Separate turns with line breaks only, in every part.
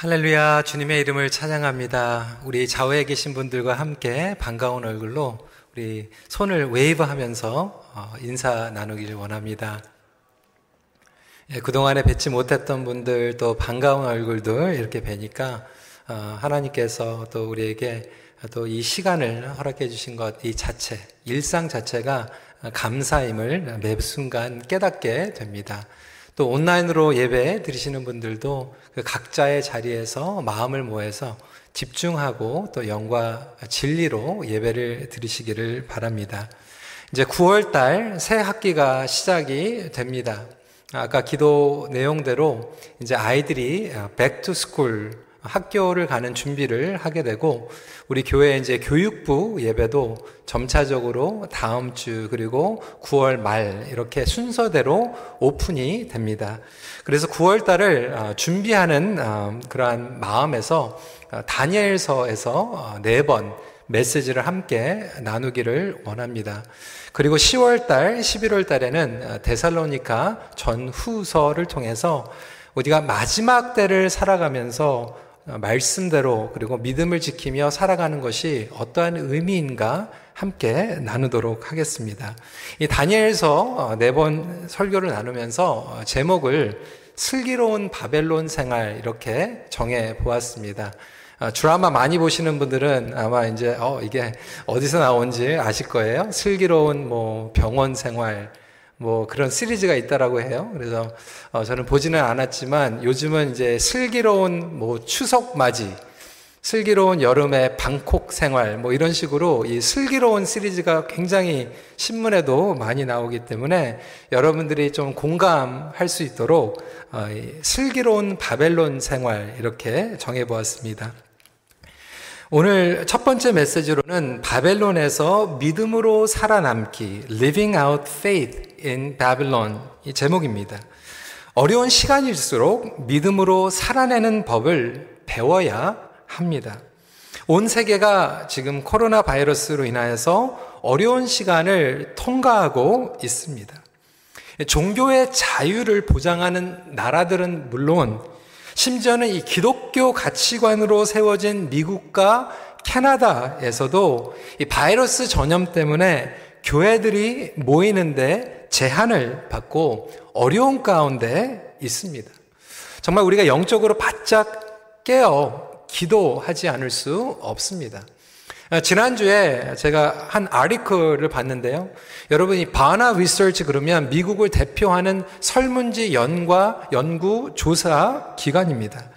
할렐루야, 주님의 이름을 찬양합니다. 우리 좌우에 계신 분들과 함께 반가운 얼굴로 우리 손을 웨이브 하면서 어, 인사 나누기를 원합니다. 예, 그동안에 뵙지 못했던 분들 또 반가운 얼굴들 이렇게 뵈니까 어, 하나님께서 또 우리에게 또 이 시간을 허락해 주신 것 이 자체, 일상 자체가 감사임을 매 순간 깨닫게 됩니다. 또 온라인으로 예배 드리시는 분들도 그 각자의 자리에서 마음을 모아서 집중하고 또 영과 진리로 예배를 드리시기를 바랍니다. 이제 9월 달 새 학기가 시작이 됩니다. 아까 기도 내용대로 이제 아이들이 to school 학교를 가는 준비를 하게 되고 우리 교회 이제 교육부 예배도 점차적으로 다음 주 그리고 9월 말 이렇게 순서대로 오픈이 됩니다. 그래서 9월 달을 어, 준비하는 어, 그러한 마음에서 어, 다니엘서에서 네 번 메시지를 함께 나누기를 원합니다. 그리고 10월 달, 11월 달에는 데살로니카 전후서를 통해서 우리가 마지막 때를 살아가면서 말씀대로 그리고 믿음을 지키며 살아가는 것이 어떠한 의미인가 함께 나누도록 하겠습니다. 이 다니엘서 어, 네번 설교를 나누면서 어, 제목을 슬기로운 바벨론 생활 이렇게 정해 보았습니다. 어, 드라마 많이 보시는 분들은 아마 이제 어 이게 어디서 나온지 아실 거예요. 슬기로운 뭐 병원 생활 뭐 그런 시리즈가 있다라고 해요. 그래서 어 저는 보지는 않았지만 요즘은 이제 슬기로운 뭐 추석 맞이, 슬기로운 여름의 방콕 생활 뭐 이런 식으로 이 슬기로운 시리즈가 굉장히 신문에도 많이 나오기 때문에 여러분들이 좀 공감할 수 있도록 어 슬기로운 바벨론 생활 이렇게 정해 보았습니다. 오늘 첫 번째 메시지로는 바벨론에서 믿음으로 살아남기, living out faith in Babylon 이 제목입니다. 어려운 시간일수록 믿음으로 살아내는 법을 배워야 합니다. 온 세계가 지금 코로나 바이러스로 인하여서 어려운 시간을 통과하고 있습니다. 종교의 자유를 보장하는 나라들은 물론 심지어는 이 기독교 가치관으로 세워진 미국과 캐나다에서도 이 바이러스 전염 때문에 교회들이 모이는데 제한을 받고 어려운 가운데 있습니다. 정말 우리가 영적으로 바짝 깨어 기도하지 않을 수 없습니다. 아, 지난주에 제가 한 article을 봤는데요. 여러분이 Barna Research 그러면 미국을 대표하는 설문지 연과 연구 조사 기관입니다.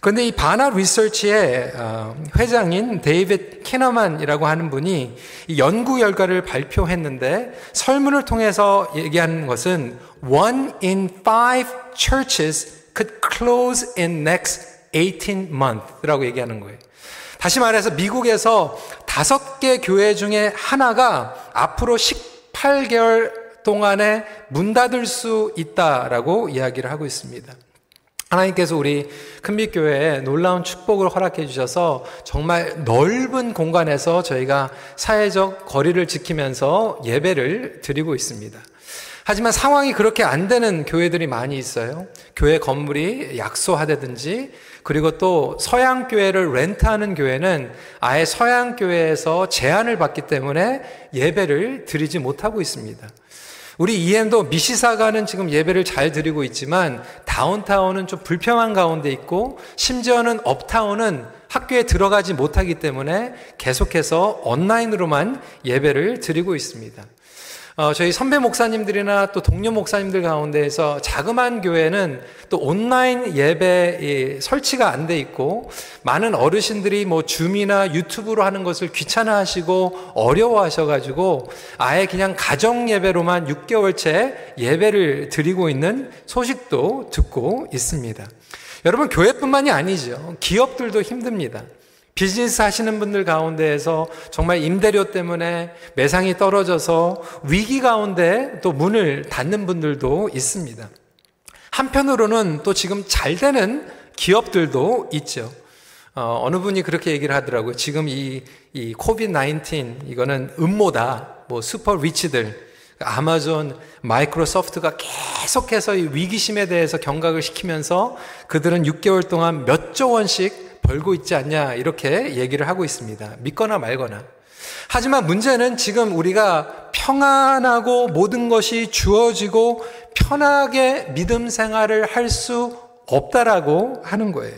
그런데 이 바나 리서치의 어, 회장인 David Kinnaman이라고 하는 분이 연구 결과를 발표했는데 설문을 통해서 얘기하는 것은 one in five churches could close in next 18 months라고 얘기하는 거예요. 다시 말해서 미국에서 다섯 개 교회 중에 하나가 앞으로 18개월 동안에 문 닫을 수 있다라고 이야기를 하고 있습니다. 하나님께서 우리 큰빛교회에 놀라운 축복을 허락해 주셔서 정말 넓은 공간에서 저희가 사회적 거리를 지키면서 예배를 드리고 있습니다. 하지만 상황이 그렇게 안 되는 교회들이 많이 있어요. 교회 건물이 약소하다든지 그리고 또 서양 교회를 렌트하는 교회는 아예 서양 교회에서 제한을 받기 때문에 예배를 드리지 못하고 있습니다. 우리 EM도 미시사가는 지금 예배를 잘 드리고 있지만 다운타운은 좀 불평한 가운데 있고 심지어는 업타운은 학교에 들어가지 못하기 때문에 계속해서 온라인으로만 예배를 드리고 있습니다. 어, 저희 선배 목사님들이나 또 동료 목사님들 가운데에서 자그마한 교회는 또 온라인 예배 설치가 안 돼 있고 많은 어르신들이 뭐 줌이나 유튜브로 하는 것을 귀찮아하시고 어려워하셔가지고 아예 그냥 가정 예배로만 6개월째 예배를 드리고 있는 소식도 듣고 있습니다. 여러분 교회뿐만이 아니죠. 기업들도 힘듭니다. 비즈니스 하시는 분들 가운데에서 정말 임대료 때문에 매상이 떨어져서 위기 가운데 또 문을 닫는 분들도 있습니다. 한편으로는 또 지금 잘 되는 기업들도 있죠. 어느 분이 그렇게 얘기를 하더라고요. 지금 이, 이 COVID 19 이거는 음모다. 뭐 super rich들 아마존, 마이크로소프트가 계속해서 이 위기심에 대해서 경각을 시키면서 그들은 6개월 동안 몇 조 원씩 벌고 있지 않냐 이렇게 얘기를 하고 있습니다. 믿거나 말거나. 하지만 문제는 지금 우리가 평안하고 모든 것이 주어지고 편하게 믿음 생활을 할 수 없다라고 하는 거예요.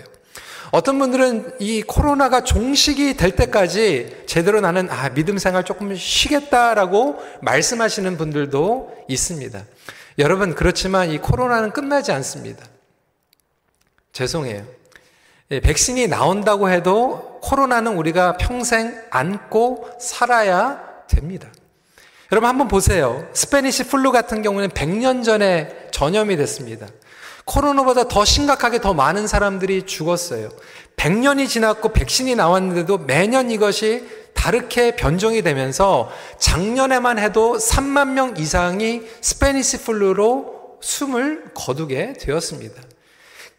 어떤 분들은 이 코로나가 종식이 될 때까지 제대로 나는 아, 믿음 생활 조금 쉬겠다라고 말씀하시는 분들도 있습니다. 여러분, 그렇지만 이 코로나는 끝나지 않습니다. 죄송해요. 예, 백신이 나온다고 해도 코로나는 우리가 평생 안고 살아야 됩니다. 여러분 한번 보세요. Spanish flu 같은 경우는 100년 전에 전염이 됐습니다. 코로나보다 더 심각하게 더 많은 사람들이 죽었어요. 100년이 지났고 백신이 나왔는데도 매년 이것이 다르게 변종이 되면서 작년에만 해도 3만 명 이상이 Spanish flu로 숨을 거두게 되었습니다.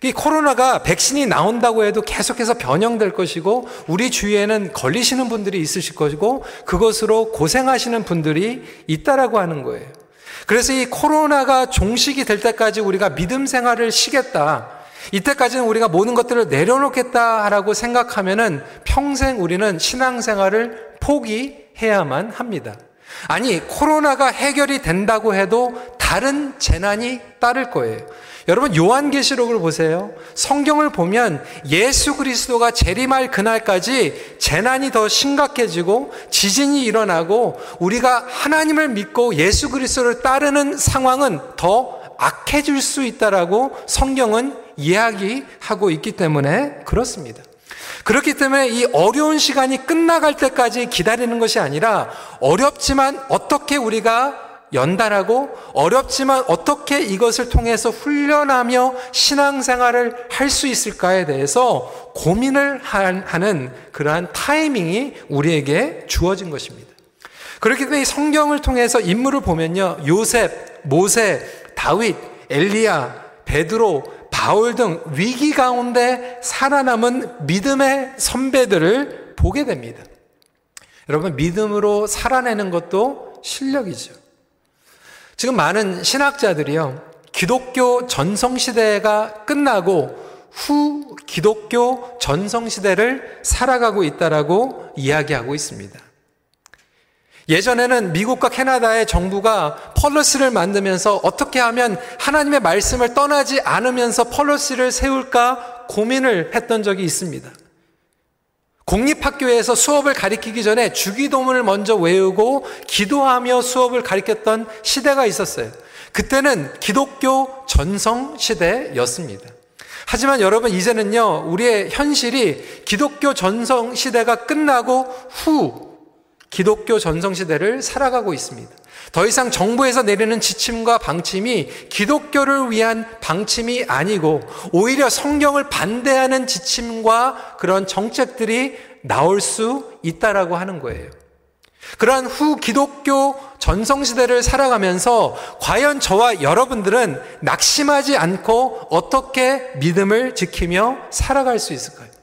이 코로나가 백신이 나온다고 해도 계속해서 변형될 것이고 우리 주위에는 걸리시는 분들이 있으실 것이고 그것으로 고생하시는 분들이 있다라고 하는 거예요. 그래서 이 코로나가 종식이 될 때까지 우리가 믿음 생활을 쉬겠다. 이때까지는 우리가 모든 것들을 내려놓겠다라고 생각하면은 평생 우리는 신앙생활을 포기해야만 합니다. 아니, 코로나가 해결이 된다고 해도 다른 재난이 따를 거예요. 여러분 요한계시록을 보세요. 성경을 보면 예수 그리스도가 재림할 그날까지 재난이 더 심각해지고 지진이 일어나고 우리가 하나님을 믿고 예수 그리스도를 따르는 상황은 더 악해질 수 있다라고 성경은 이야기하고 있기 때문에 그렇습니다. 그렇기 때문에 이 어려운 시간이 끝나갈 때까지 기다리는 것이 아니라 어렵지만 어떻게 우리가 연단하고 어렵지만 어떻게 이것을 통해서 훈련하며 신앙생활을 할 수 있을까에 대해서 고민을 하는 그러한 타이밍이 우리에게 주어진 것입니다. 그렇기 때문에 성경을 통해서 인물을 보면요. 요셉, 모세, 다윗, 엘리야, 베드로, 바울 등 위기 가운데 살아남은 믿음의 선배들을 보게 됩니다. 여러분, 믿음으로 살아내는 것도 실력이죠. 지금 많은 신학자들이요, 기독교 전성시대가 끝나고 후 기독교 전성시대를 살아가고 있다라고 이야기하고 있습니다. 예전에는 미국과 캐나다의 정부가 펄러스를 만들면서 어떻게 하면 하나님의 말씀을 떠나지 않으면서 펄러스를 세울까 고민을 했던 적이 있습니다. 공립학교에서 수업을 가리키기 전에 주기도문을 먼저 외우고 기도하며 수업을 가리켰던 시대가 있었어요. 그때는 기독교 전성 시대였습니다. 하지만 여러분 이제는요, 우리의 현실이 기독교 전성 시대가 끝나고 후 기독교 전성 시대를 살아가고 있습니다. 더 이상 정부에서 내리는 지침과 방침이 기독교를 위한 방침이 아니고 오히려 성경을 반대하는 지침과 그런 정책들이 나올 수 있다라고 하는 거예요. 그러한 후 기독교 전성시대를 살아가면서 과연 저와 여러분들은 낙심하지 않고 어떻게 믿음을 지키며 살아갈 수 있을까요?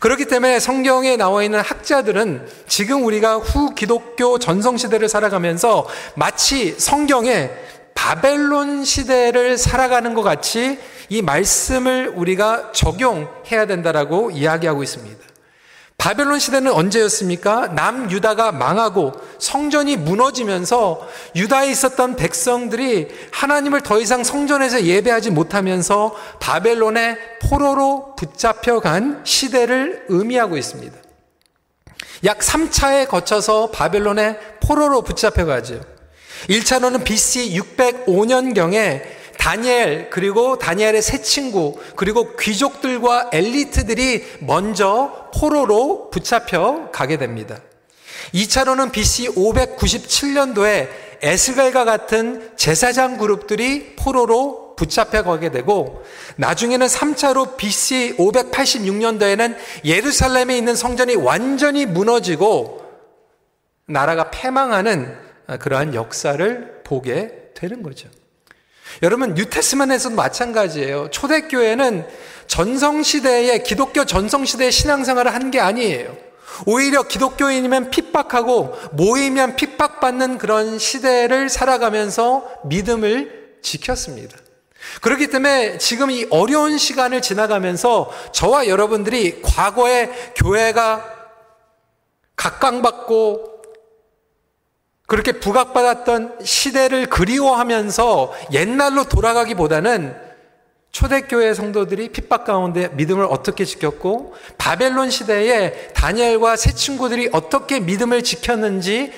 그렇기 때문에 성경에 나와 있는 학자들은 지금 우리가 후 기독교 전성시대를 살아가면서 마치 성경에 바벨론 시대를 살아가는 것 같이 이 말씀을 우리가 적용해야 된다라고 이야기하고 있습니다. 바벨론 시대는 언제였습니까? 남유다가 망하고 성전이 무너지면서 유다에 있었던 백성들이 하나님을 더 이상 성전에서 예배하지 못하면서 바벨론의 포로로 붙잡혀간 시대를 의미하고 있습니다. 약 3차에 거쳐서 바벨론의 포로로 붙잡혀가죠. 1차로는 BC 605년경에 다니엘 그리고 다니엘의 세 친구 그리고 귀족들과 엘리트들이 먼저 포로로 붙잡혀 가게 됩니다. 2차로는 BC 597년도에 에스겔과 같은 제사장 그룹들이 포로로 붙잡혀 가게 되고 나중에는 3차로 BC 586년도에는 예루살렘에 있는 성전이 완전히 무너지고 나라가 패망하는 그러한 역사를 보게 되는 거죠. 여러분 뉴테스만에서도 마찬가지예요. 초대교회는 전성시대의 기독교 전성시대의 신앙생활을 한 게 아니에요. 오히려 기독교인이면 핍박하고 모이면 핍박받는 그런 시대를 살아가면서 믿음을 지켰습니다. 그렇기 때문에 지금 이 어려운 시간을 지나가면서 저와 여러분들이 과거에 교회가 각광받고 그렇게 부각받았던 시대를 그리워하면서 옛날로 돌아가기보다는 초대교회 성도들이 핍박 가운데 믿음을 어떻게 지켰고 바벨론 시대에 다니엘과 세 친구들이 어떻게 믿음을 지켰는지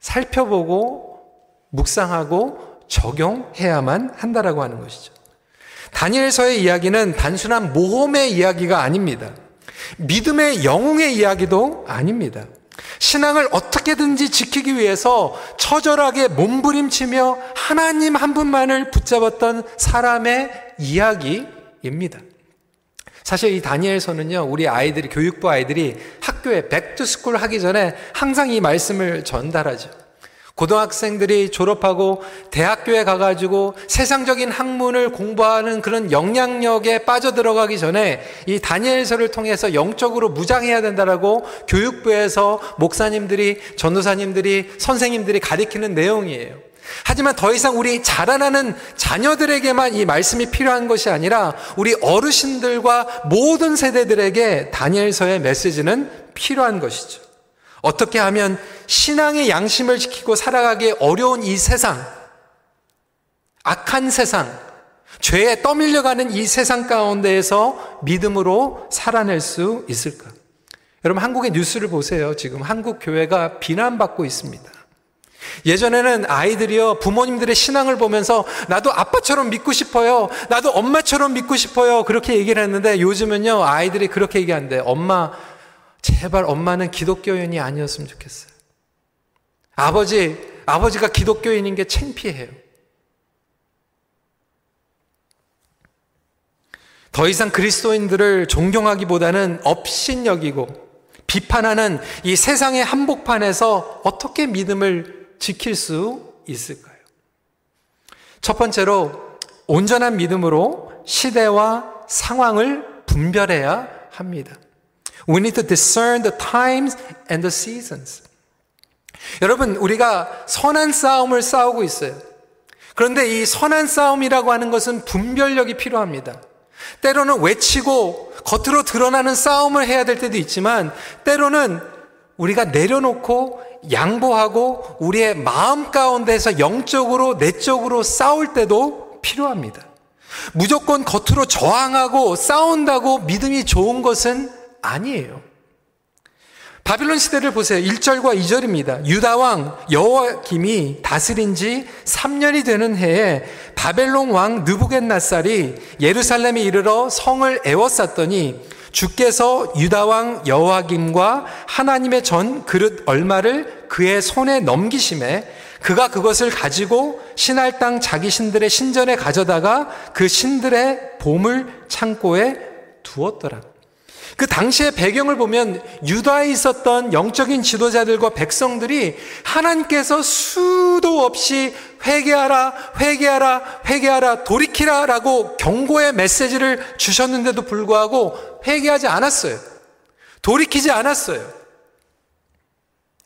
살펴보고 묵상하고 적용해야만 한다라고 하는 것이죠. 다니엘서의 이야기는 단순한 모험의 이야기가 아닙니다. 믿음의 영웅의 이야기도 아닙니다. 신앙을 어떻게든지 지키기 위해서 처절하게 몸부림치며 하나님 한 분만을 붙잡았던 사람의 이야기입니다. 사실 이 다니엘서는요, 우리 아이들이, 교육부 아이들이 학교에 back to school 하기 전에 항상 이 말씀을 전달하죠. 고등학생들이 졸업하고 대학교에 가가지고 세상적인 학문을 공부하는 그런 영향력에 빠져들어가기 전에 이 다니엘서를 통해서 영적으로 무장해야 된다라고 교육부에서 목사님들이, 전도사님들이, 선생님들이 가리키는 내용이에요. 하지만 더 이상 우리 자라나는 자녀들에게만 이 말씀이 필요한 것이 아니라 우리 어르신들과 모든 세대들에게 다니엘서의 메시지는 필요한 것이죠. 어떻게 하면 신앙의 양심을 지키고 살아가기 어려운 이 세상, 악한 세상, 죄에 떠밀려가는 이 세상 가운데에서 믿음으로 살아낼 수 있을까? 여러분, 한국의 뉴스를 보세요. 지금 한국 교회가 비난받고 있습니다. 예전에는 아이들이요, 부모님들의 신앙을 보면서 나도 아빠처럼 믿고 싶어요. 나도 엄마처럼 믿고 싶어요. 그렇게 얘기를 했는데 요즘은요, 아이들이 그렇게 얘기한대. 엄마, 제발 엄마는 기독교인이 아니었으면 좋겠어요. 아버지, 아버지가 기독교인인 게 창피해요. 더 이상 그리스도인들을 존경하기보다는 업신여기고 비판하는 이 세상의 한복판에서 어떻게 믿음을 지킬 수 있을까요? 첫 번째로 온전한 믿음으로 시대와 상황을 분별해야 합니다. We need to discern the times and the seasons. 여러분, 우리가 선한 싸움을 싸우고 있어요. 그런데 이 선한 싸움이라고 하는 것은 분별력이 필요합니다. 때로는 외치고 겉으로 드러나는 싸움을 해야 될 때도 있지만 때로는 우리가 내려놓고 양보하고 우리의 마음 가운데서 영적으로 내적으로 싸울 때도 필요합니다. 무조건 겉으로 저항하고 싸운다고 믿음이 좋은 것은 아니에요. 바빌론 시대를 보세요. 1절과 2절입니다. 유다왕 여호와김이 다스린 지 3년이 되는 해에 바벨론 왕 느부겟나살이 예루살렘에 이르러 성을 애워쌌더니 주께서 유다왕 여호와김과 하나님의 전 그릇 얼마를 그의 손에 넘기심에 그가 그것을 가지고 신할 땅 자기 신들의 신전에 가져다가 그 신들의 보물 창고에 두었더라. 그 당시의 배경을 보면 유다에 있었던 영적인 지도자들과 백성들이 하나님께서 수도 없이 회개하라, 회개하라, 회개하라, 돌이키라 라고 경고의 메시지를 주셨는데도 불구하고 회개하지 않았어요. 돌이키지 않았어요.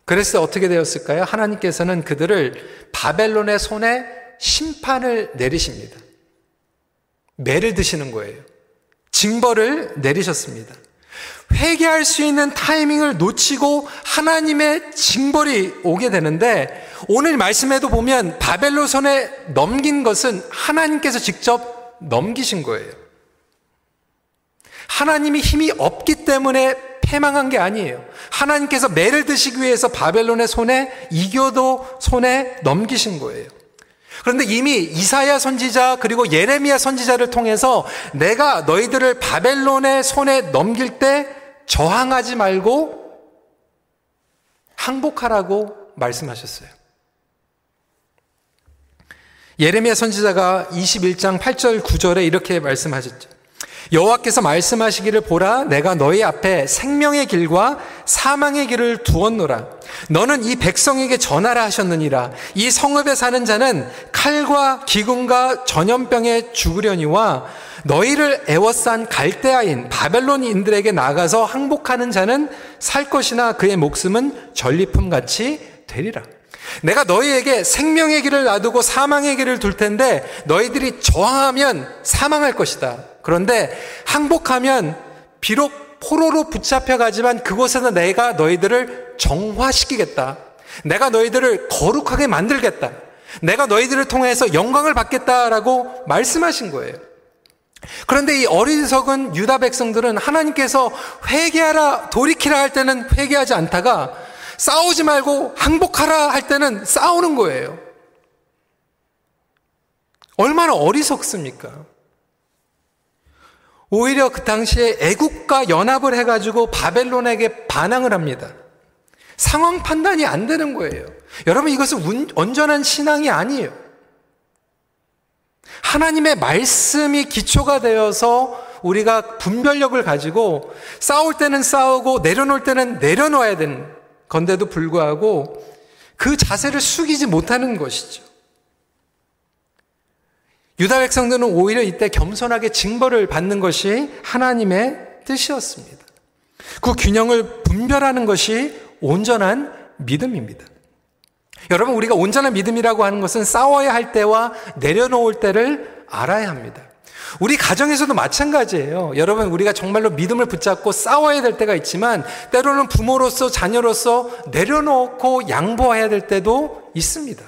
그래서 어떻게 되었을까요? 하나님께서는 그들을 바벨론의 손에 심판을 내리십니다. 매를 드시는 거예요. 징벌을 내리셨습니다. 회개할 수 있는 타이밍을 놓치고 하나님의 징벌이 오게 되는데 오늘 말씀에도 보면 바벨로 손에 넘긴 것은 하나님께서 직접 넘기신 거예요. 하나님이 힘이 없기 때문에 패망한 게 아니에요. 하나님께서 매를 드시기 위해서 바벨론의 손에 이교도 손에 넘기신 거예요. 그런데 이미 이사야 선지자 그리고 예레미야 선지자를 통해서 내가 너희들을 바벨론의 손에 넘길 때 저항하지 말고 항복하라고 말씀하셨어요. 예레미야 선지자가 21장 8절 9절에 이렇게 말씀하셨죠. 여호와께서 말씀하시기를 보라 내가 너희 앞에 생명의 길과 사망의 길을 두었노라. 너는 이 백성에게 전하라 하셨느니라. 이 성읍에 사는 자는 칼과 기근과 전염병에 죽으려니와 너희를 애워싼 갈대아인 바벨론인들에게 나가서 항복하는 자는 살 것이나 그의 목숨은 전리품 같이 되리라. 내가 너희에게 생명의 길을 놔두고 사망의 길을 둘 텐데 너희들이 저항하면 사망할 것이다. 그런데 항복하면 비록 포로로 붙잡혀가지만 그곳에서 내가 너희들을 정화시키겠다. 내가 너희들을 거룩하게 만들겠다. 내가 너희들을 통해서 영광을 받겠다라고 말씀하신 거예요. 그런데 이 어리석은 유다 백성들은 하나님께서 회개하라, 돌이키라 할 때는 회개하지 않다가 싸우지 말고 항복하라 할 때는 싸우는 거예요. 얼마나 어리석습니까? 오히려 그 당시에 애국과 연합을 해가지고 바벨론에게 반항을 합니다. 상황 판단이 안 되는 거예요. 여러분 이것은 온전한 신앙이 아니에요. 하나님의 말씀이 기초가 되어서 우리가 분별력을 가지고 싸울 때는 싸우고 내려놓을 때는 내려놓아야 되는 건데도 불구하고 그 자세를 숙이지 못하는 것이죠. 유다 백성들은 오히려 이때 겸손하게 징벌을 받는 것이 하나님의 뜻이었습니다. 그 균형을 분별하는 것이 온전한 믿음입니다. 여러분, 우리가 온전한 믿음이라고 하는 것은 싸워야 할 때와 내려놓을 때를 알아야 합니다. 우리 가정에서도 마찬가지예요. 여러분, 우리가 정말로 믿음을 붙잡고 싸워야 될 때가 있지만, 때로는 부모로서, 자녀로서 내려놓고 양보해야 될 때도 있습니다.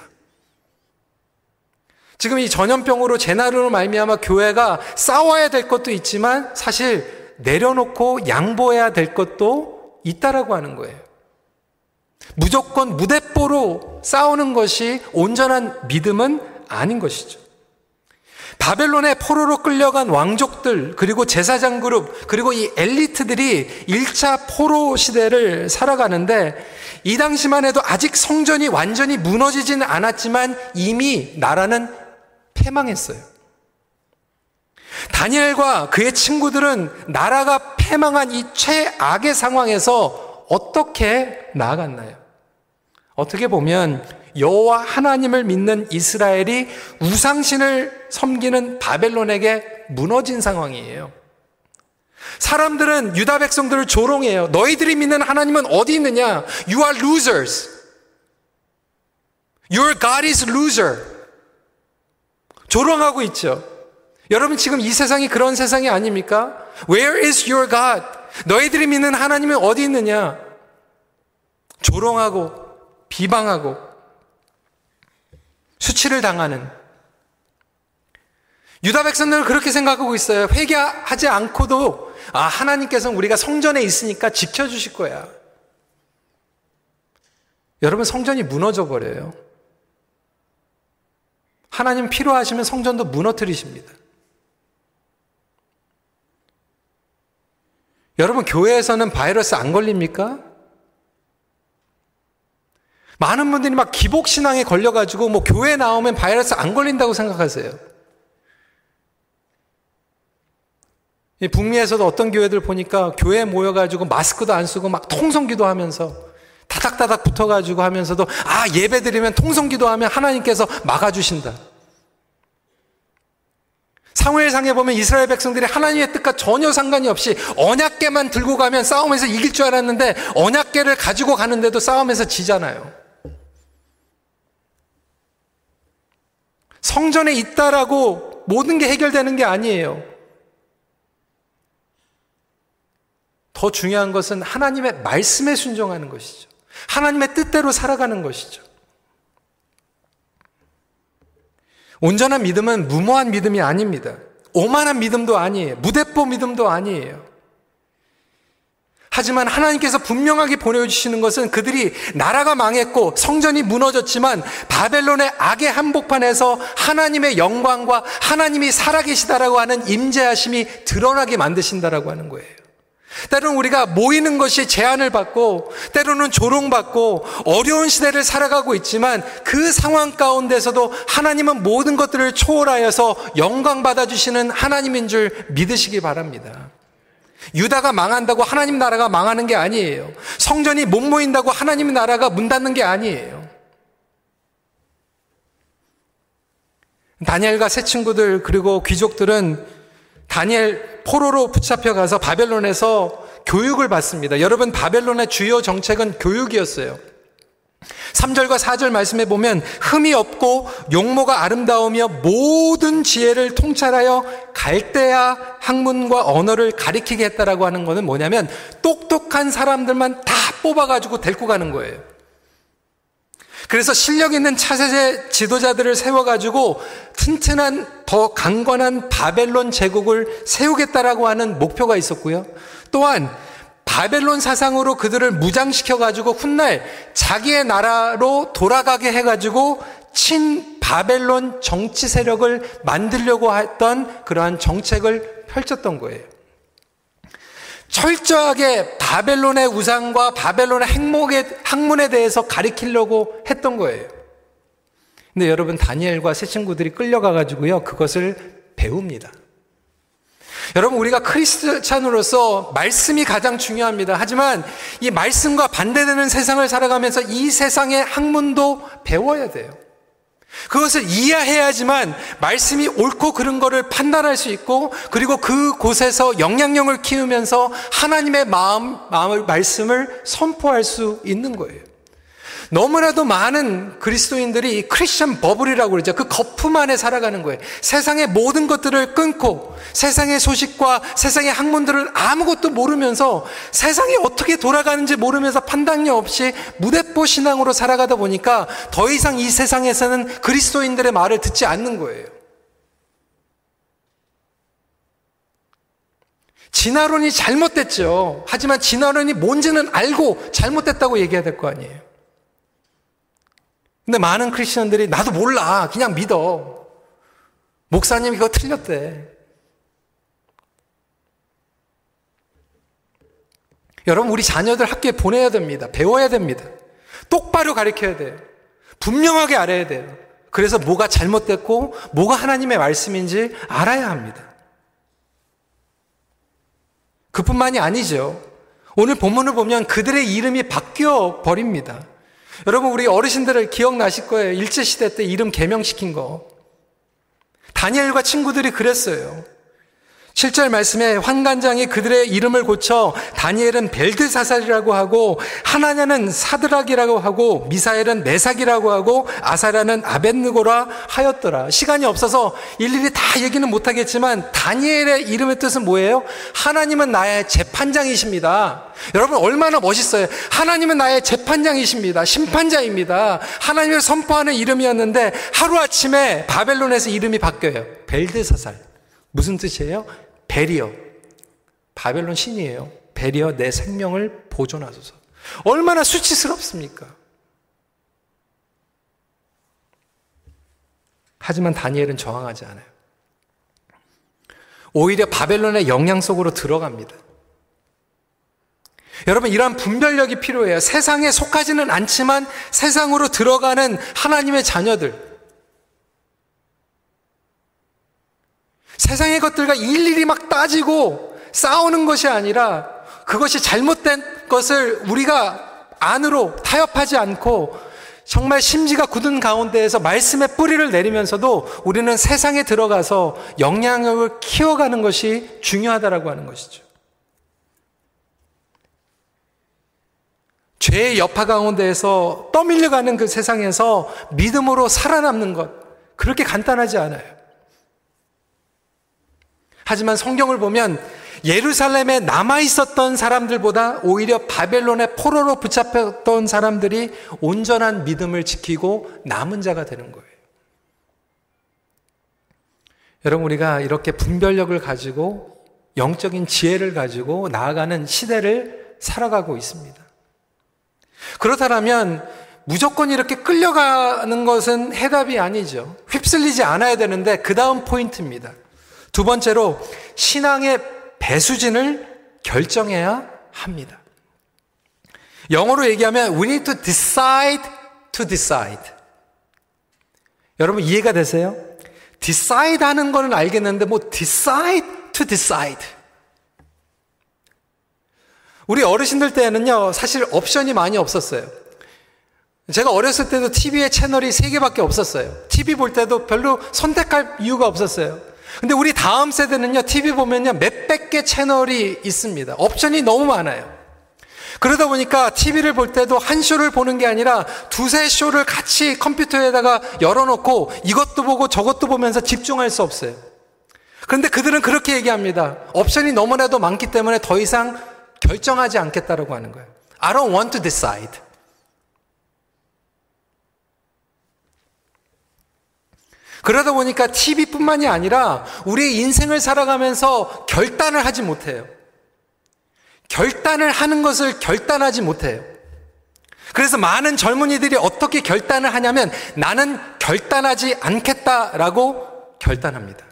지금 이 전염병으로 재난으로 말미암아 교회가 싸워야 될 것도 있지만 사실 내려놓고 양보해야 될 것도 있다라고 하는 거예요. 무조건 무대뽀로 싸우는 것이 온전한 믿음은 아닌 것이죠. 바벨론의 포로로 끌려간 왕족들, 그리고 제사장 그룹, 그리고 이 엘리트들이 1차 포로 시대를 살아가는데 이 당시만 해도 아직 성전이 완전히 무너지지는 않았지만 이미 나라는 패망했어요. 다니엘과 그의 친구들은 나라가 패망한 이 최악의 상황에서 어떻게 나아갔나요? 어떻게 보면 여호와 하나님을 믿는 이스라엘이 우상신을 섬기는 바벨론에게 무너진 상황이에요. 사람들은 유다 백성들을 조롱해요. 너희들이 믿는 하나님은 어디 있느냐? You are losers. Your God is loser. 조롱하고 있죠. 여러분 지금 이 세상이 그런 세상이 아닙니까? Where is your God? 너희들이 믿는 하나님은 어디 있느냐? 조롱하고 비방하고 수치를 당하는 유다 백성들은 그렇게 생각하고 있어요. 회개하지 않고도 아 하나님께서는 우리가 성전에 있으니까 지켜주실 거야. 여러분 성전이 무너져 버려요. 하나님 필요하시면 성전도 무너뜨리십니다. 여러분, 교회에서는 바이러스 안 걸립니까? 많은 분들이 막 기복신앙에 걸려가지고 뭐 교회 나오면 바이러스 안 걸린다고 생각하세요. 북미에서도 어떤 교회들 보니까 교회 모여가지고 마스크도 안 쓰고 막 통성기도 하면서 다닥다닥 붙어가지고 하면서도 아 예배 드리면 통성기도 하면 하나님께서 막아주신다. 사무엘상에 보면 이스라엘 백성들이 하나님의 뜻과 전혀 상관이 없이 언약계만 들고 가면 싸움에서 이길 줄 알았는데 언약계를 가지고 가는데도 싸움에서 지잖아요. 성전에 있다라고 모든 게 해결되는 게 아니에요. 더 중요한 것은 하나님의 말씀에 순종하는 것이죠. 하나님의 뜻대로 살아가는 것이죠. 온전한 믿음은 무모한 믿음이 아닙니다. 오만한 믿음도 아니에요. 무대뽀 믿음도 아니에요. 하지만 하나님께서 분명하게 보내주시는 것은 그들이 나라가 망했고 성전이 무너졌지만 바벨론의 악의 한복판에서 하나님의 영광과 하나님이 살아계시다라고 하는 임재하심이 드러나게 만드신다라고 하는 거예요. 때로는 우리가 모이는 것이 제한을 받고, 때로는 조롱받고, 어려운 시대를 살아가고 있지만, 그 상황 가운데서도 하나님은 모든 것들을 초월하여서 영광 받아주시는 하나님인 줄 믿으시기 바랍니다. 유다가 망한다고 하나님 나라가 망하는 게 아니에요. 성전이 못 모인다고 하나님 나라가 문 닫는 게 아니에요. 다니엘과 새 친구들 그리고 귀족들은 다니엘 포로로 붙잡혀 가서 바벨론에서 교육을 받습니다. 여러분 바벨론의 주요 정책은 교육이었어요. 3절과 4절 말씀에 보면 흠이 없고 용모가 아름다우며 모든 지혜를 통찰하여 갈대아 학문과 언어를 가리키게 했다라고 하는 것은 뭐냐면 똑똑한 사람들만 다 뽑아가지고 데리고 가는 거예요. 그래서 실력 있는 차세대 지도자들을 세워가지고 튼튼한 더 강건한 바벨론 제국을 세우겠다라고 하는 목표가 있었고요. 또한 바벨론 사상으로 그들을 무장시켜가지고 훗날 자기의 나라로 돌아가게 해가지고 친 바벨론 정치 세력을 만들려고 했던 그러한 정책을 펼쳤던 거예요. 철저하게 바벨론의 우상과 바벨론의 행목의 학문에 대해서 가리키려고 했던 거예요. 근데 여러분 다니엘과 새 친구들이 끌려가 가지고요 그것을 배웁니다. 여러분, 우리가 크리스찬으로서 말씀이 가장 중요합니다. 하지만 이 말씀과 반대되는 세상을 살아가면서 이 세상의 학문도 배워야 돼요. 그것을 이해해야지만 말씀이 옳고 그른 거를 판단할 수 있고 그리고 그 곳에서 영향력을 키우면서 하나님의 마음, 마음을, 말씀을 선포할 수 있는 거예요. 너무나도 많은 그리스도인들이 크리스천 버블이라고 그러죠. 그 거품 안에 살아가는 거예요. 세상의 모든 것들을 끊고 세상의 소식과 세상의 학문들을 아무것도 모르면서 세상이 어떻게 돌아가는지 모르면서 판단력 없이 무대포 신앙으로 살아가다 보니까 더 이상 이 세상에서는 그리스도인들의 말을 듣지 않는 거예요. 진화론이 잘못됐죠. 하지만 진화론이 뭔지는 알고 잘못됐다고 얘기해야 될 거 아니에요. 근데 많은 크리스천들이 나도 몰라. 그냥 믿어. 목사님 이거 틀렸대. 여러분, 우리 자녀들 학교에 보내야 됩니다. 배워야 됩니다. 똑바로 가르쳐야 돼요. 분명하게 알아야 돼요. 그래서 뭐가 잘못됐고, 뭐가 하나님의 말씀인지 알아야 합니다. 그뿐만이 아니죠. 오늘 본문을 보면 그들의 이름이 바뀌어 버립니다. 여러분 우리 어르신들을 기억나실 거예요. 일제 시대 때 이름 개명시킨 거. 다니엘과 친구들이 그랬어요. 7절 말씀에 환관장이 그들의 이름을 고쳐 다니엘은 벨드사살이라고 하고 하나냐는 사드락이라고 하고 미사엘은 메삭이라고 하고 아사라는 아벤느고라 하였더라. 시간이 없어서 일일이 다 얘기는 못하겠지만 다니엘의 이름의 뜻은 뭐예요? 하나님은 나의 재판장이십니다. 여러분 얼마나 멋있어요. 하나님은 나의 재판장이십니다. 심판자입니다. 하나님을 선포하는 이름이었는데 하루아침에 바벨론에서 이름이 바뀌어요. 벨드사살. 무슨 뜻이에요? 베리어. 바벨론 신이에요. 베리어 내 생명을 보존하소서. 얼마나 수치스럽습니까? 하지만 다니엘은 저항하지 않아요. 오히려 바벨론의 영향 속으로 들어갑니다. 여러분, 이러한 분별력이 필요해요. 세상에 속하지는 않지만 세상으로 들어가는 하나님의 자녀들. 세상의 것들과 일일이 막 따지고 싸우는 것이 아니라 그것이 잘못된 것을 우리가 안으로 타협하지 않고 정말 심지가 굳은 가운데에서 말씀의 뿌리를 내리면서도 우리는 세상에 들어가서 영향력을 키워가는 것이 중요하다라고 하는 것이죠. 죄의 여파 가운데에서 떠밀려가는 그 세상에서 믿음으로 살아남는 것, 그렇게 간단하지 않아요. 하지만 성경을 보면 예루살렘에 남아 있었던 사람들보다 오히려 바벨론의 포로로 붙잡혔던 사람들이 온전한 믿음을 지키고 남은 자가 되는 거예요. 여러분, 우리가 이렇게 분별력을 가지고 영적인 지혜를 가지고 나아가는 시대를 살아가고 있습니다. 그렇다면 무조건 이렇게 끌려가는 것은 해답이 아니죠. 휩쓸리지 않아야 되는데 그 다음 포인트입니다. 두 번째로 신앙의 배수진을 결정해야 합니다. 영어로 얘기하면 we need to decide to decide. 여러분 이해가 되세요? decide 하는 거는 알겠는데 뭐 decide to decide. 우리 어르신들 때는요, 사실 옵션이 많이 없었어요. 제가 어렸을 때도 TV에 채널이 3개밖에 없었어요. TV 볼 때도 별로 선택할 이유가 없었어요. 근데 우리 다음 세대는요, TV 보면요, 몇백 개 채널이 있습니다. 옵션이 너무 많아요. 그러다 보니까 TV를 볼 때도 한 쇼를 보는 게 아니라 두세 쇼를 같이 컴퓨터에다가 열어놓고 이것도 보고 저것도 보면서 집중할 수 없어요. 그런데 그들은 그렇게 얘기합니다. 옵션이 너무나도 많기 때문에 더 이상 결정하지 않겠다라고 하는 거예요. I don't want to decide. 그러다 보니까 TV뿐만이 아니라 우리의 인생을 살아가면서 결단을 하지 못해요. 결단을 하는 것을 결단하지 못해요. 그래서 많은 젊은이들이 어떻게 결단을 하냐면 나는 결단하지 않겠다라고 결단합니다.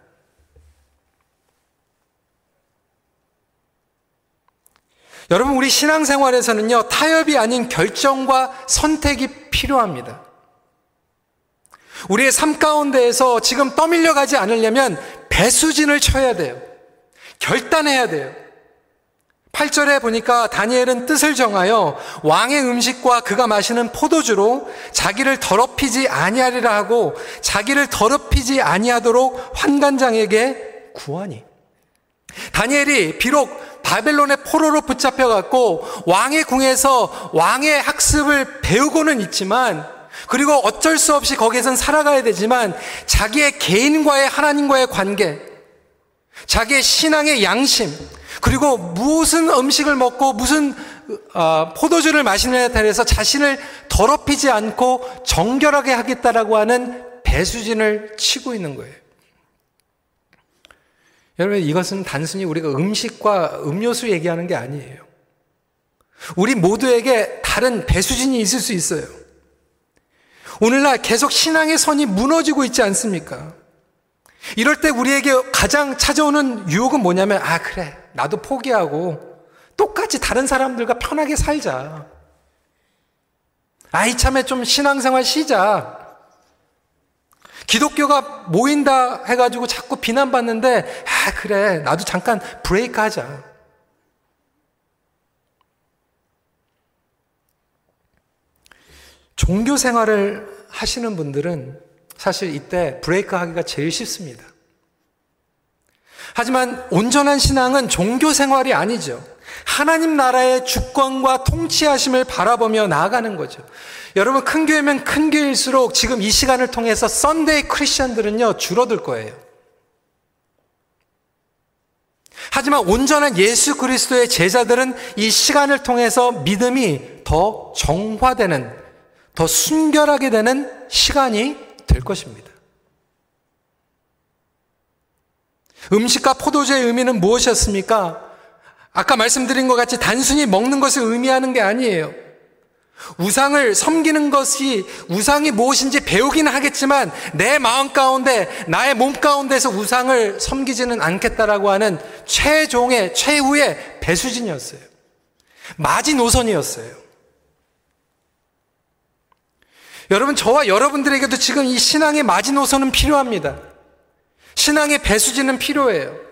여러분, 우리 신앙생활에서는요, 타협이 아닌 결정과 선택이 필요합니다. 우리의 삶 가운데에서 지금 떠밀려 가지 않으려면 배수진을 쳐야 돼요. 결단해야 돼요. 8절에 보니까 다니엘은 뜻을 정하여 왕의 음식과 그가 마시는 포도주로 자기를 더럽히지 아니하리라 하고 자기를 더럽히지 아니하도록 환관장에게 구하니. 다니엘이 비록 바벨론의 포로로 붙잡혀 갖고 왕의 궁에서 왕의 학습을 배우고는 있지만 그리고 어쩔 수 없이 거기에선 살아가야 되지만 자기의 개인과의 하나님과의 관계, 자기의 신앙의 양심, 그리고 무슨 음식을 먹고 무슨 어, 포도주를 마시느냐에 따라서 자신을 더럽히지 않고 정결하게 하겠다라고 하는 배수진을 치고 있는 거예요. 여러분, 이것은 단순히 우리가 음식과 음료수 얘기하는 게 아니에요. 우리 모두에게 다른 배수진이 있을 수 있어요. 오늘날 계속 신앙의 선이 무너지고 있지 않습니까? 이럴 때 우리에게 가장 찾아오는 유혹은 뭐냐면, 아, 그래. 나도 포기하고 똑같이 다른 사람들과 편하게 살자. 아 이 참에 좀 신앙생활 쉬자. 기독교가 모인다 해가지고 자꾸 비난받는데, 아, 그래. 나도 잠깐 브레이크 하자. 종교 생활을 하시는 분들은 사실 이때 브레이크 하기가 제일 쉽습니다. 하지만 온전한 신앙은 종교 생활이 아니죠. 하나님 나라의 주권과 통치하심을 바라보며 나아가는 거죠. 여러분, 큰 교회면 큰 교회일수록 지금 이 시간을 통해서 Sunday 크리스천들은요, 줄어들 거예요. 하지만 온전한 예수 그리스도의 제자들은 이 시간을 통해서 믿음이 더 정화되는, 더 순결하게 되는 시간이 될 것입니다. 음식과 포도주의 의미는 무엇이었습니까? 아까 말씀드린 것 같이 단순히 먹는 것을 의미하는 게 아니에요. 우상을 섬기는 것이 우상이 무엇인지 배우긴 하겠지만 내 마음 가운데 나의 몸 가운데서 우상을 섬기지는 않겠다라고 하는 최종의 최후의 배수진이었어요. 마지노선이었어요. 여러분 저와 여러분들에게도 지금 이 신앙의 마지노선은 필요합니다. 신앙의 배수진은 필요해요.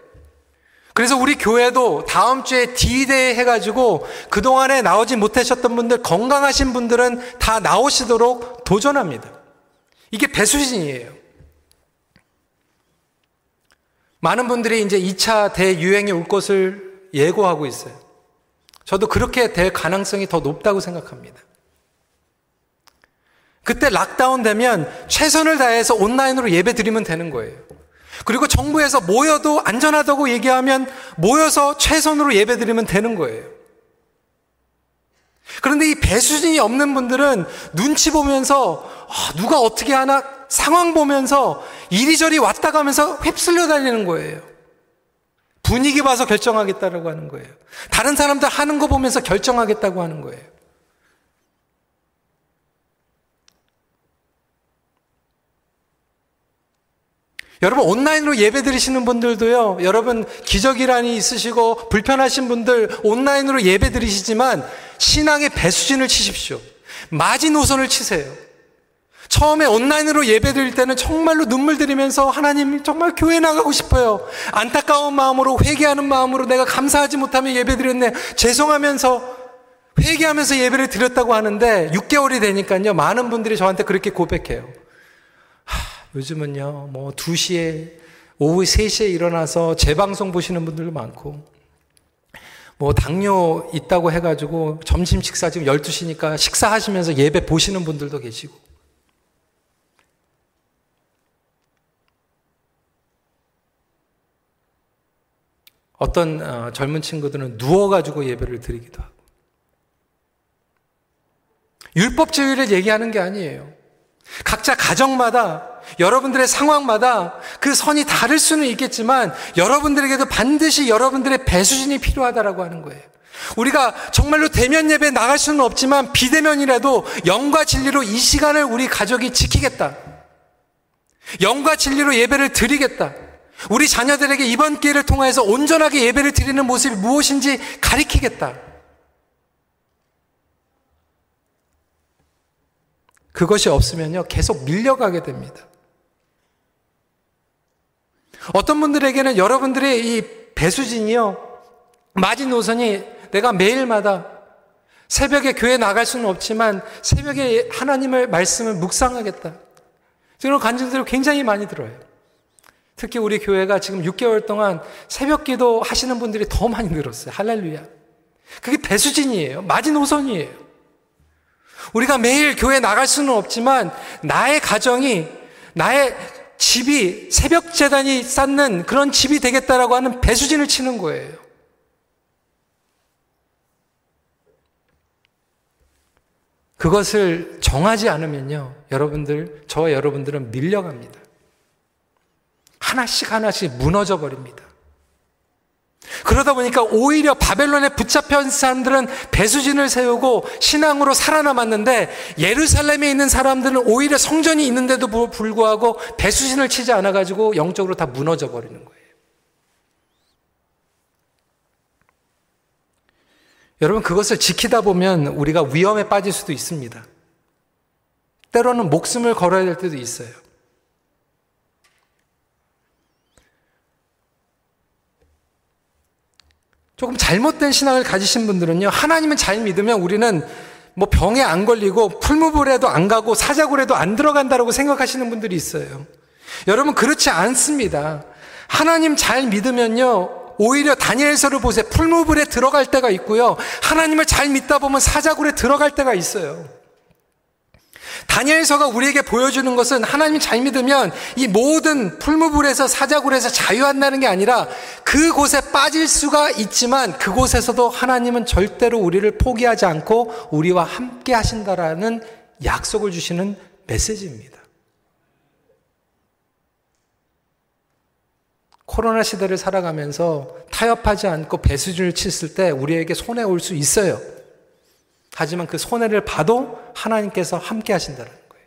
그래서 우리 교회도 다음 주에 D-Day 해가지고 그동안에 나오지 못하셨던 분들, 건강하신 분들은 다 나오시도록 도전합니다. 이게 배수진이에요. 많은 분들이 이제 2차 대유행이 올 것을 예고하고 있어요. 저도 그렇게 될 가능성이 더 높다고 생각합니다. 그때 락다운 되면 최선을 다해서 온라인으로 예배 드리면 되는 거예요. 그리고 정부에서 모여도 안전하다고 얘기하면 모여서 최선으로 예배 드리면 되는 거예요. 그런데 이 배수진이 없는 분들은 눈치 보면서 아, 누가 어떻게 하나 상황 보면서 이리저리 왔다 가면서 휩쓸려 다니는 거예요. 분위기 봐서 결정하겠다라고 하는 거예요. 다른 사람들 하는 거 보면서 결정하겠다고 하는 거예요. 여러분 온라인으로 예배 드리시는 분들도요. 여러분 기저귀란이 있으시고 불편하신 분들 온라인으로 예배 드리시지만 신앙의 배수진을 치십시오. 마지노선을 치세요. 처음에 온라인으로 예배 드릴 때는 정말로 눈물 들이면서 하나님 정말 교회 나가고 싶어요. 안타까운 마음으로 회개하는 마음으로 내가 감사하지 못하며 예배 드렸네. 죄송하면서 회개하면서 예배를 드렸다고 하는데 6개월이 되니까요. 많은 분들이 저한테 그렇게 고백해요. 하, 요즘은요. 뭐 2시에 오후 3시에 일어나서 재방송 보시는 분들도 많고 뭐 당뇨 있다고 해가지고 점심 식사 지금 12시니까 식사하시면서 예배 보시는 분들도 계시고 어떤 어, 젊은 친구들은 누워가지고 예배를 드리기도 하고. 율법주의를 얘기하는 게 아니에요. 각자 가정마다 여러분들의 상황마다 그 선이 다를 수는 있겠지만 여러분들에게도 반드시 여러분들의 배수진이 필요하다라고 하는 거예요. 우리가 정말로 대면 예배 나갈 수는 없지만 비대면이라도 영과 진리로 이 시간을 우리 가족이 지키겠다. 영과 진리로 예배를 드리겠다. 우리 자녀들에게 이번 기회를 통해서 온전하게 예배를 드리는 모습이 무엇인지 가리키겠다. 그것이 없으면요, 계속 밀려가게 됩니다. 어떤 분들에게는 여러분들의 이 배수진이요, 마지노선이 내가 매일마다 새벽에 교회 나갈 수는 없지만 새벽에 하나님의 말씀을 묵상하겠다. 그런 간증들을 굉장히 많이 들어요. 특히 우리 교회가 지금 6개월 동안 새벽 기도 하시는 분들이 더 많이 늘었어요. 할렐루야. 그게 배수진이에요. 마지노선이에요. 우리가 매일 교회 나갈 수는 없지만 나의 가정이 나의 집이 새벽 재단이 쌓는 그런 집이 되겠다라고 하는 배수진을 치는 거예요. 그것을 정하지 않으면요. 여러분들, 저와 여러분들은 밀려갑니다. 하나씩 하나씩 무너져 버립니다. 그러다 보니까 오히려 바벨론에 붙잡힌 사람들은 배수진을 세우고 신앙으로 살아남았는데 예루살렘에 있는 사람들은 오히려 성전이 있는데도 불구하고 배수진을 치지 않아가지고 영적으로 다 무너져 버리는 거예요. 여러분, 그것을 지키다 보면 우리가 위험에 빠질 수도 있습니다. 때로는 목숨을 걸어야 될 때도 있어요. 조금 잘못된 신앙을 가지신 분들은요, 하나님은 잘 믿으면 우리는 뭐 병에 안 걸리고 풀무불에도 안 가고 사자굴에도 안 들어간다라고 생각하시는 분들이 있어요. 여러분, 그렇지 않습니다. 하나님 잘 믿으면요, 오히려 다니엘서를 보세요. 풀무불에 들어갈 때가 있고요. 하나님을 잘 믿다 보면 사자굴에 들어갈 때가 있어요. 다니엘서가 우리에게 보여주는 것은 하나님 잘 믿으면 이 모든 풀무불에서 사자굴에서 자유한다는 게 아니라 그곳에 빠질 수가 있지만 그곳에서도 하나님은 절대로 우리를 포기하지 않고 우리와 함께 하신다라는 약속을 주시는 메시지입니다. 코로나 시대를 살아가면서 타협하지 않고 배수진을 쳤을 때 우리에게 손해 올 수 있어요. 하지만 그 손해를 봐도 하나님께서 함께 하신다는 거예요.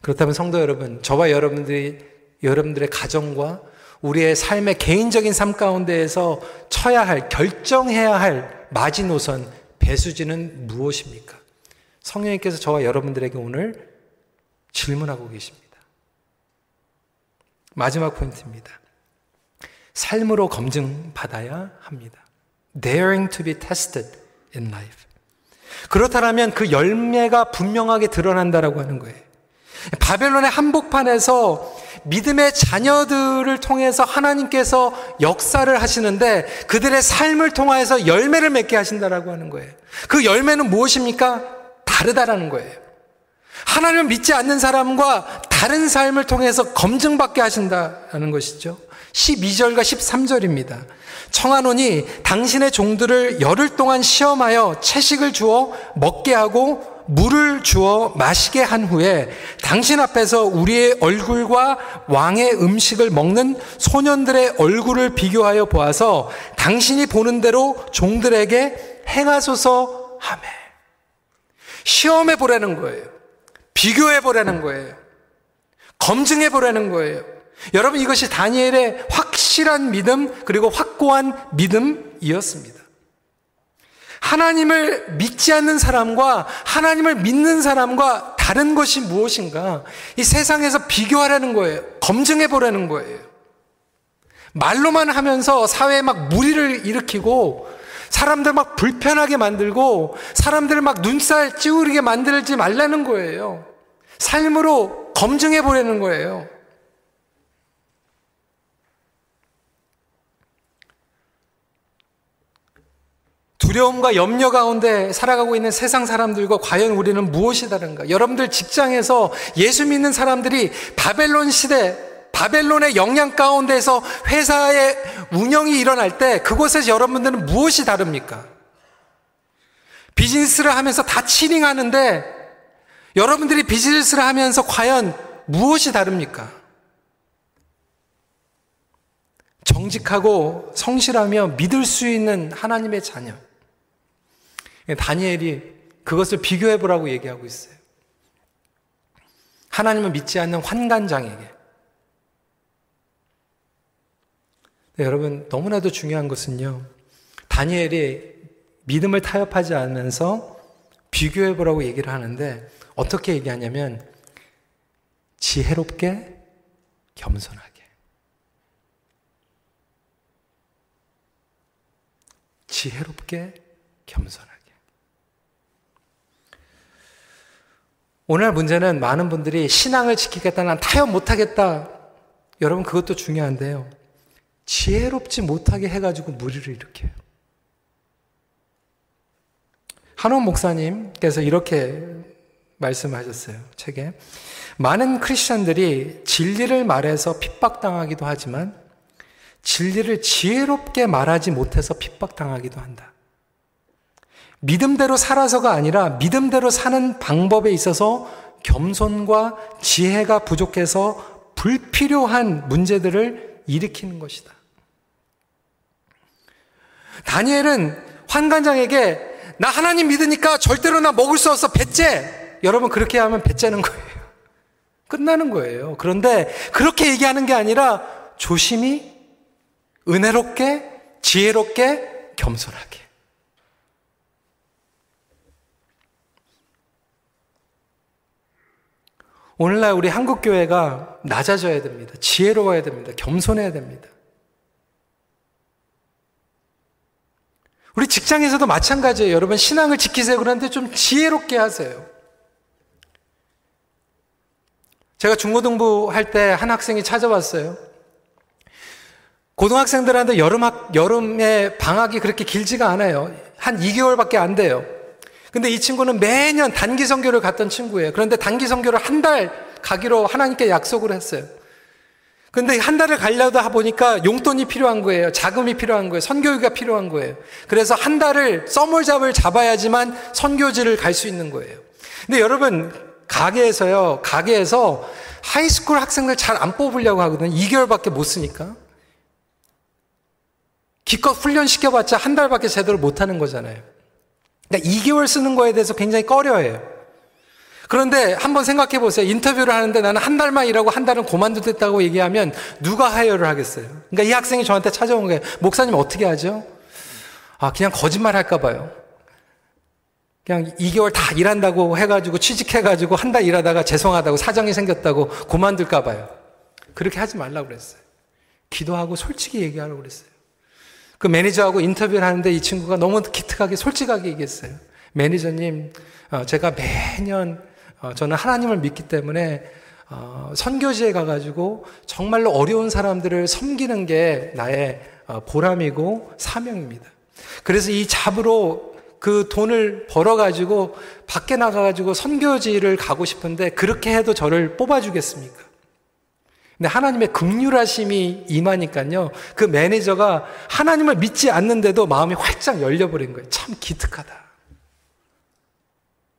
그렇다면 성도 여러분, 저와 여러분들이 여러분들의 가정과 우리의 삶의 개인적인 삶 가운데에서 쳐야 할, 결정해야 할 마지노선, 배수지는 무엇입니까? 성령님께서 저와 여러분들에게 오늘 질문하고 계십니다. 마지막 포인트입니다. 삶으로 검증받아야 합니다. daring to be tested in life. 그렇다면 그 열매가 분명하게 드러난다라고 하는 거예요. 바벨론의 한복판에서 믿음의 자녀들을 통해서 하나님께서 역사를 하시는데 그들의 삶을 통하여서 열매를 맺게 하신다라고 하는 거예요. 그 열매는 무엇입니까? 다르다라는 거예요. 하나님을 믿지 않는 사람과 다른 삶을 통해서 검증받게 하신다는 것이죠. 12절과 13절입니다. 청하노니 당신의 종들을 열흘 동안 시험하여 채식을 주어 먹게 하고 물을 주어 마시게 한 후에 당신 앞에서 우리의 얼굴과 왕의 음식을 먹는 소년들의 얼굴을 비교하여 보아서 당신이 보는 대로 종들에게 행하소서 하매. 시험해 보라는 거예요. 비교해 보라는 거예요. 검증해 보라는 거예요. 여러분 이것이 다니엘의 확실한 믿음 그리고 확고한 믿음이었습니다. 하나님을 믿지 않는 사람과 하나님을 믿는 사람과 다른 것이 무엇인가? 이 세상에서 비교하라는 거예요. 검증해 보라는 거예요. 말로만 하면서 사회에 막 무리를 일으키고 사람들 막 불편하게 만들고 사람들을 막 눈살 찌우리게 만들지 말라는 거예요. 삶으로 검증해 보라는 거예요. 두려움과 염려 가운데 살아가고 있는 세상 사람들과 과연 우리는 무엇이 다른가? 여러분들 직장에서 예수 믿는 사람들이 바벨론 시대, 바벨론의 영향 가운데서 회사의 운영이 일어날 때 그곳에서 여러분들은 무엇이 다릅니까? 비즈니스를 하면서 다 치링하는데 여러분들이 비즈니스를 하면서 과연 무엇이 다릅니까? 정직하고 성실하며 믿을 수 있는 하나님의 자녀. 다니엘이 그것을 비교해 보라고 얘기하고 있어요. 하나님을 믿지 않는 환관장에게. 네, 여러분, 너무나도 중요한 것은요. 다니엘이 믿음을 타협하지 않으면서 비교해 보라고 얘기를 하는데 어떻게 얘기하냐면 지혜롭게 겸손하게. 지혜롭게 겸손하게. 오늘 문제는 많은 분들이 신앙을 지키겠다, 난 타협 못하겠다. 여러분, 그것도 중요한데요. 지혜롭지 못하게 해가지고 무리를 일으켜요. 한원 목사님께서 이렇게 말씀하셨어요. 책에. 많은 크리스천들이 진리를 말해서 핍박당하기도 하지만 진리를 지혜롭게 말하지 못해서 핍박당하기도 한다. 믿음대로 살아서가 아니라 믿음대로 사는 방법에 있어서 겸손과 지혜가 부족해서 불필요한 문제들을 일으키는 것이다. 다니엘은 환관장에게 나 하나님 믿으니까 절대로 나 먹을 수 없어 배째. 여러분 그렇게 하면 배째는 거예요. 끝나는 거예요. 그런데 그렇게 얘기하는 게 아니라 조심히 은혜롭게 지혜롭게 겸손하게. 오늘날 우리 한국 교회가 낮아져야 됩니다. 지혜로워야 됩니다. 겸손해야 됩니다. 우리 직장에서도 마찬가지예요. 여러분, 신앙을 지키세요. 그런데 좀 지혜롭게 하세요. 제가 중고등부 할 때 한 학생이 찾아왔어요. 고등학생들한테 여름 학, 여름에 방학이 그렇게 길지가 않아요. 한 2개월밖에 안 돼요. 근데 이 친구는 매년 단기 선교를 갔던 친구예요. 그런데 단기 선교를 한 달 가기로 하나님께 약속을 했어요. 근데 한 달을 가려다 보니까 용돈이 필요한 거예요. 자금이 필요한 거예요. 선교비가 필요한 거예요. 그래서 한 달을 썸을잡을 잡아야지만 선교지를 갈 수 있는 거예요. 근데 여러분, 가게에서요, 가게에서 high school 학생들 잘 안 뽑으려고 하거든요. 2개월밖에 못 쓰니까. 기껏 훈련시켜봤자 한 달밖에 제대로 못 하는 거잖아요. 그러니까 2개월 쓰는 거에 대해서 굉장히 꺼려해요. 그런데 한번 생각해 보세요. 인터뷰를 하는데 나는 한 달만 일하고 한 달은 고만두겠다고 얘기하면 누가 hire를 하겠어요? 그러니까 이 학생이 저한테 찾아온 거예요. 목사님 어떻게 하죠? 아, 그냥 거짓말 할까 봐요. 그냥 2개월 다 일한다고 해가지고 취직해가지고 한 달 일하다가 죄송하다고 사정이 생겼다고 고만둘까 봐요. 그렇게 하지 말라고 그랬어요. 기도하고 솔직히 얘기하라고 그랬어요. 그 매니저하고 인터뷰를 하는데 이 친구가 너무 기특하게 솔직하게 얘기했어요. 매니저님, 어, 제가 매년 어, 저는 하나님을 믿기 때문에 어, 선교지에 가가지고 정말로 어려운 사람들을 섬기는 게 나의 보람이고 사명입니다. 그래서 이 job으로 그 돈을 벌어가지고 밖에 나가가지고 선교지를 가고 싶은데 그렇게 해도 저를 뽑아주겠습니까? 근데 하나님의 긍휼하심이 임하니까요. 그 매니저가 하나님을 믿지 않는데도 마음이 활짝 열려버린 거예요. 참 기특하다.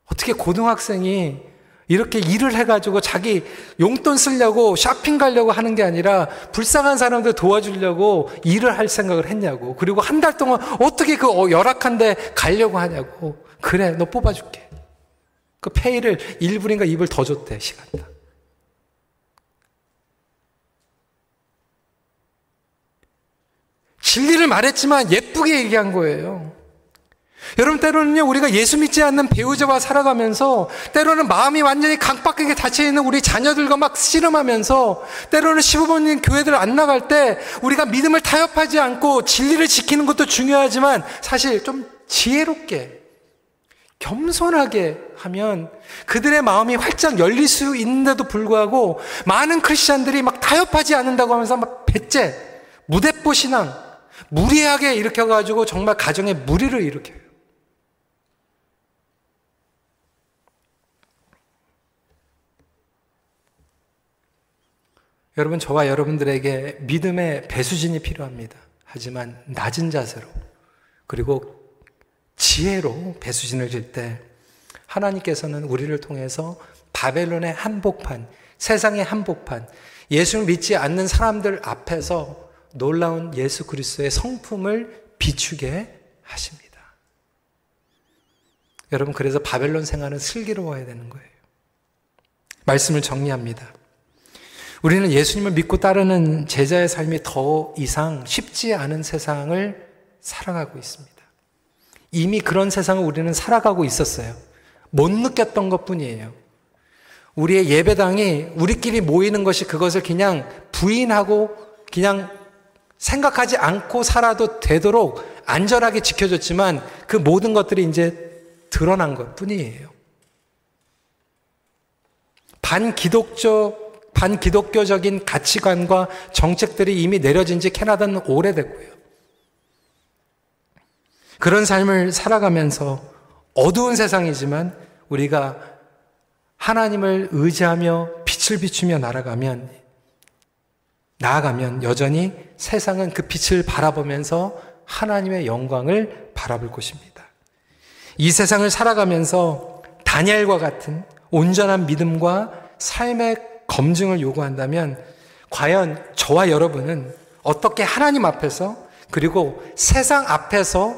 어떻게 고등학생이 이렇게 일을 해가지고 자기 용돈 쓰려고 쇼핑 가려고 하는 게 아니라 불쌍한 사람들 도와주려고 일을 할 생각을 했냐고. 그리고 한 달 동안 어떻게 그 어, 열악한 데 가려고 하냐고. 그래, 너 뽑아줄게. 그 페이를 1불인가 2불 더 줬대, 시간당. 진리를 말했지만 예쁘게 얘기한 거예요. 여러분 때로는요 우리가 예수 믿지 않는 배우자와 살아가면서 때로는 마음이 완전히 강박하게 닫혀 있는 우리 자녀들과 막 씨름하면서 때로는 시부모님 교회들 안 나갈 때 우리가 믿음을 타협하지 않고 진리를 지키는 것도 중요하지만 사실 좀 지혜롭게 겸손하게 하면 그들의 마음이 활짝 열릴 수 있는데도 불구하고 많은 크리스천들이 막 타협하지 않는다고 하면서 막 배째 무대뽀 신앙 무리하게 일으켜가지고 정말 가정에 무리를 일으켜요. 여러분, 저와 여러분들에게 믿음의 배수진이 필요합니다. 하지만 낮은 자세로, 그리고 지혜로 배수진을 질 때, 하나님께서는 우리를 통해서 바벨론의 한복판, 세상의 한복판, 예수를 믿지 않는 사람들 앞에서 놀라운 예수 그리스도의 성품을 비추게 하십니다. 여러분, 그래서 바벨론 생활은 슬기로워야 되는 거예요. 말씀을 정리합니다. 우리는 예수님을 믿고 따르는 제자의 삶이 더 이상 쉽지 않은 세상을 살아가고 있습니다. 이미 그런 세상을 우리는 살아가고 있었어요. 못 느꼈던 것 뿐이에요. 우리의 예배당이 우리끼리 모이는 것이 그것을 그냥 부인하고 그냥 생각하지 않고 살아도 되도록 안전하게 지켜줬지만 그 모든 것들이 이제 드러난 것 뿐이에요. 반기독적 반기독교적인 가치관과 정책들이 이미 내려진 지 캐나다는 오래됐고요. 그런 삶을 살아가면서 어두운 세상이지만 우리가 하나님을 의지하며 빛을 비추며 날아가면 나아가면 여전히 세상은 그 빛을 바라보면서 하나님의 영광을 바라볼 것입니다. 이 세상을 살아가면서 다니엘과 같은 온전한 믿음과 삶의 검증을 요구한다면 과연 저와 여러분은 어떻게 하나님 앞에서 그리고 세상 앞에서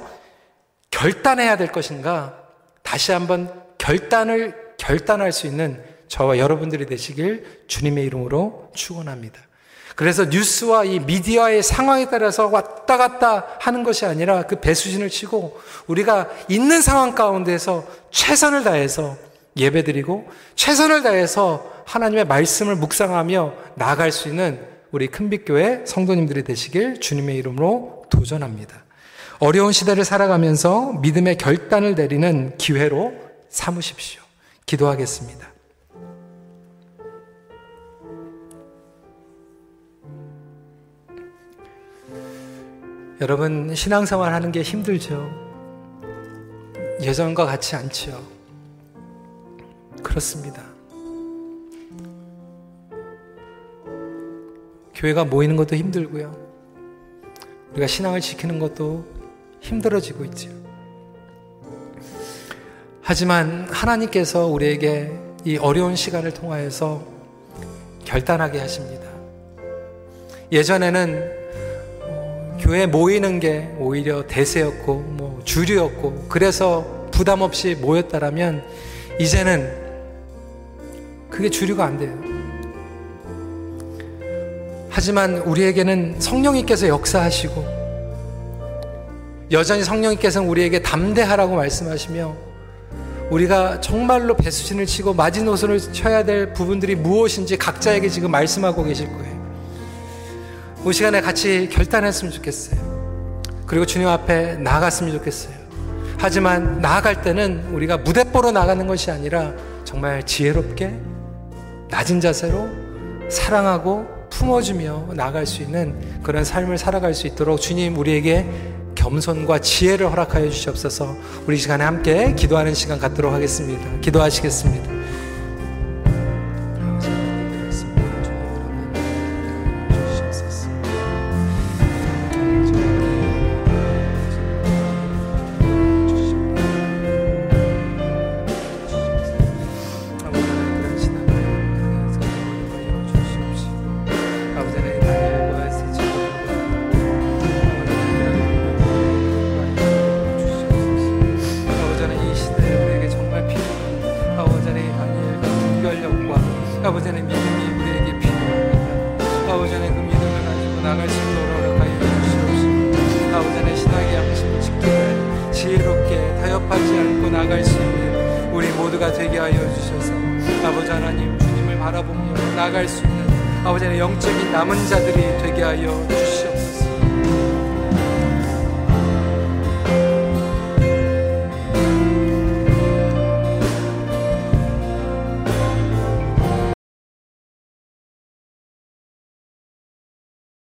결단해야 될 것인가 다시 한번 결단을 결단할 수 있는 저와 여러분들이 되시길 주님의 이름으로 축원합니다. 그래서 뉴스와 이 미디어의 상황에 따라서 왔다 갔다 하는 것이 아니라 그 배수진을 치고 우리가 있는 상황 가운데서 최선을 다해서 예배드리고 최선을 다해서 하나님의 말씀을 묵상하며 나아갈 수 있는 우리 큰빛교회 성도님들이 되시길 주님의 이름으로 도전합니다. 어려운 시대를 살아가면서 믿음의 결단을 내리는 기회로 삼으십시오. 기도하겠습니다. 여러분, 신앙생활 하는 게 힘들죠? 예전과 같지 않죠? 그렇습니다. 교회가 모이는 것도 힘들고요. 우리가 신앙을 지키는 것도 힘들어지고 있죠. 하지만 하나님께서 우리에게 이 어려운 시간을 통하여서 결단하게 하십니다. 예전에는 어, 교회 모이는 게 오히려 대세였고 뭐 주류였고 그래서 부담 없이 모였다라면 이제는 그게 주류가 안 돼요. 하지만 우리에게는 성령님께서 역사하시고 여전히 성령님께서는 우리에게 담대하라고 말씀하시며 우리가 정말로 배수진을 치고 마지노선을 쳐야 될 부분들이 무엇인지 각자에게 지금 말씀하고 계실 거예요. 이 시간에 같이 결단했으면 좋겠어요. 그리고 주님 앞에 나아갔으면 좋겠어요. 하지만 나아갈 때는 우리가 무대뽀로 나가는 것이 아니라 정말 지혜롭게 낮은 자세로 사랑하고 품어주며 나아갈 수 있는 그런 삶을 살아갈 수 있도록 주님 우리에게 겸손과 지혜를 허락하여 주시옵소서 우리 시간에 함께 기도하는 시간 갖도록 하겠습니다. 기도하시겠습니다.